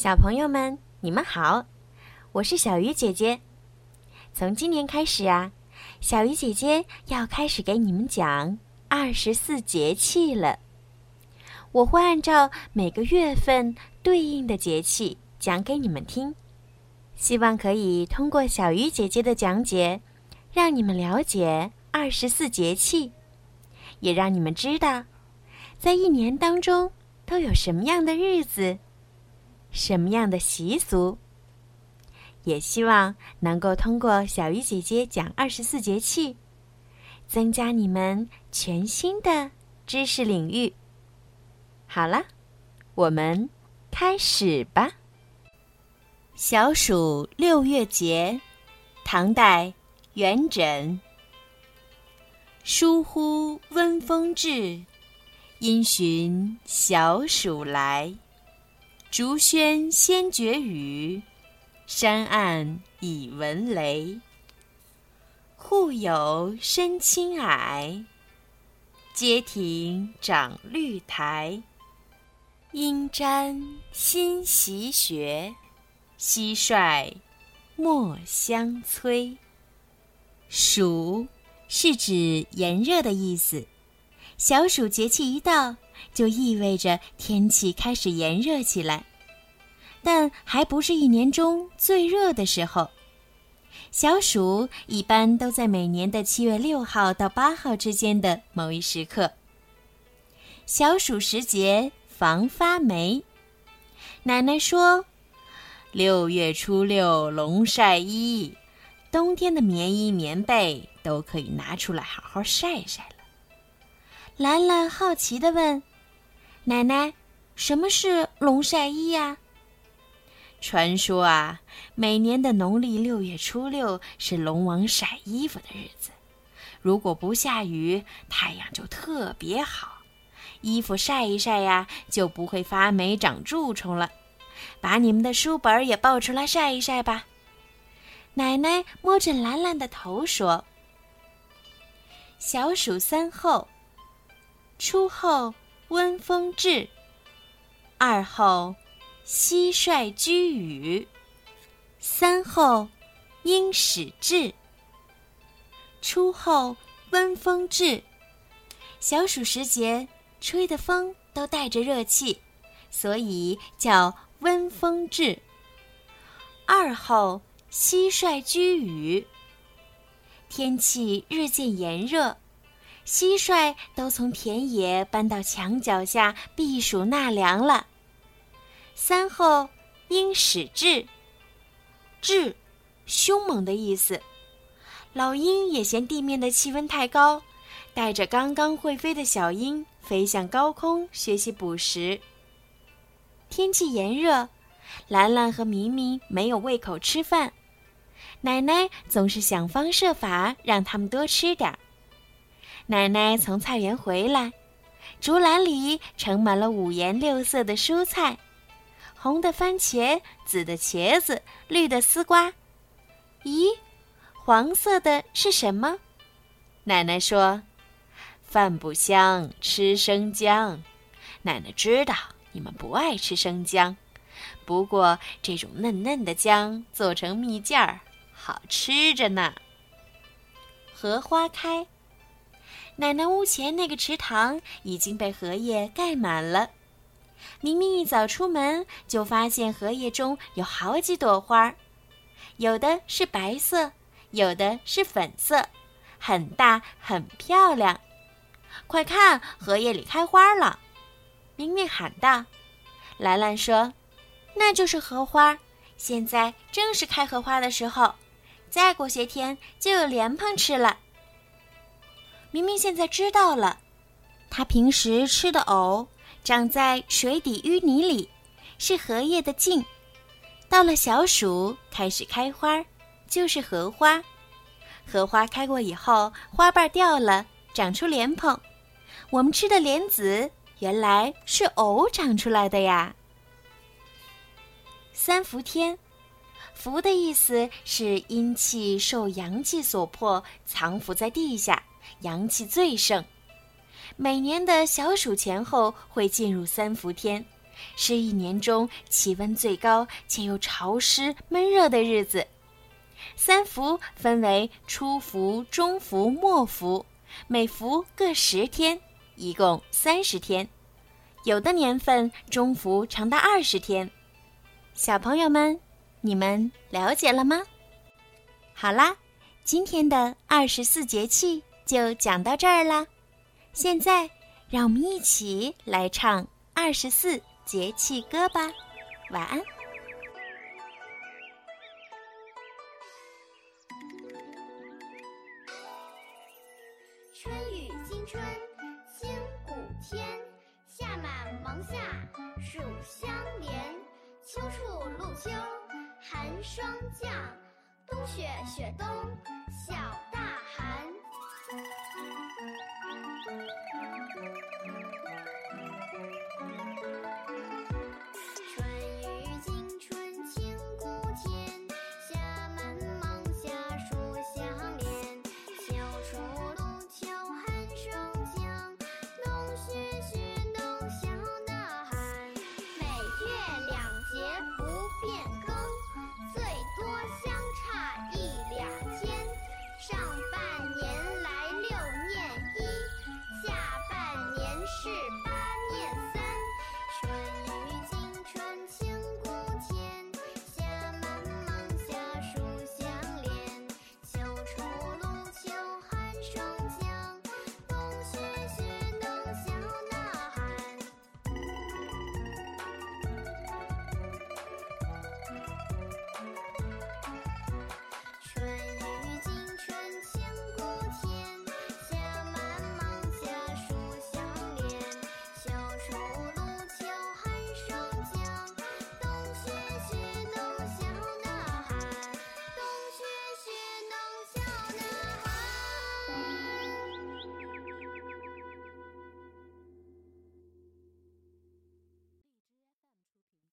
小朋友们，你们好，我是小鱼姐姐。从今年开始啊，小鱼姐姐要开始给你们讲二十四节气了。我会按照每个月份对应的节气讲给你们听，希望可以通过小鱼姐姐的讲解，让你们了解二十四节气，也让你们知道，在一年当中都有什么样的日子。什么样的习俗？也希望能够通过小鱼姐姐讲二十四节气，增加你们全新的知识领域。好了，我们开始吧。小暑六月节，唐代元稹。疏忽温风至，因循小暑来。竹喧先觉雨，山岸已闻雷。户有深青霭，阶庭长绿苔。阴沾新习学，蟋蟀莫相催。暑是指炎热的意思，小暑节气一到。就意味着天气开始炎热起来，但还不是一年中最热的时候。小暑一般都在每年的七月六号到八号之间的某一时刻。小暑时节防发霉。奶奶说：“六月初六龙晒衣，冬天的棉衣棉被都可以拿出来好好晒晒了。”兰兰好奇地问。奶奶，什么是龙晒衣呀？传说啊，每年的农历六月初六是龙王晒衣服的日子。如果不下雨，太阳就特别好，衣服晒一晒呀，就不会发霉长蛀虫了。把你们的书本也抱出来晒一晒吧。奶奶摸着兰兰的头说：“小暑三后，初后。”温风至，二后蟋蟀居雨，三后鹰始至。初后温风至，小暑时节吹的风都带着热气，所以叫温风至。二后蟋蟀居雨，天气日渐炎热。蟋蟀都从田野搬到墙角下避暑纳凉了。三后鹰始至，至，凶猛的意思。老鹰也嫌地面的气温太高，带着刚刚会飞的小鹰飞向高空学习捕食。天气炎热，兰兰和明明没有胃口吃饭，奶奶总是想方设法让他们多吃点儿。奶奶从菜园回来，竹篮里盛满了五颜六色的蔬菜：红的番茄，紫的茄子，绿的丝瓜。咦，黄色的是什么？奶奶说：“饭不香，吃生姜。”奶奶知道你们不爱吃生姜，不过这种嫩嫩的姜做成蜜饯儿，好吃着呢。荷花开。奶奶屋前那个池塘已经被荷叶盖满了。明明一早出门就发现荷叶中有好几朵花儿，有的是白色，有的是粉色，很大很漂亮。快看，荷叶里开花了！明明喊道。兰兰说：“那就是荷花，现在正是开荷花的时候，再过些天就有莲蓬吃了。”明明现在知道了，他平时吃的藕长在水底淤泥里，是荷叶的茎。到了小暑开始开花，就是荷花。荷花开过以后，花瓣掉了，长出莲蓬。我们吃的莲子原来是藕长出来的呀。三伏天，伏的意思是阴气受阳气所迫，藏伏在地下。阳气最盛，每年的小暑前后会进入三伏天，是一年中气温最高且又潮湿闷热的日子。三伏分为初伏、中伏、末伏，每伏各十天，一共三十天。有的年份中伏长达二十天。小朋友们，你们了解了吗？好啦，今天的二十四节气就讲到这儿啦。现在，让我们一起来唱二十四节气歌吧。晚安。春雨惊春清谷天，夏满芒夏暑相连。秋处露秋寒霜降，冬雪雪冬小大寒。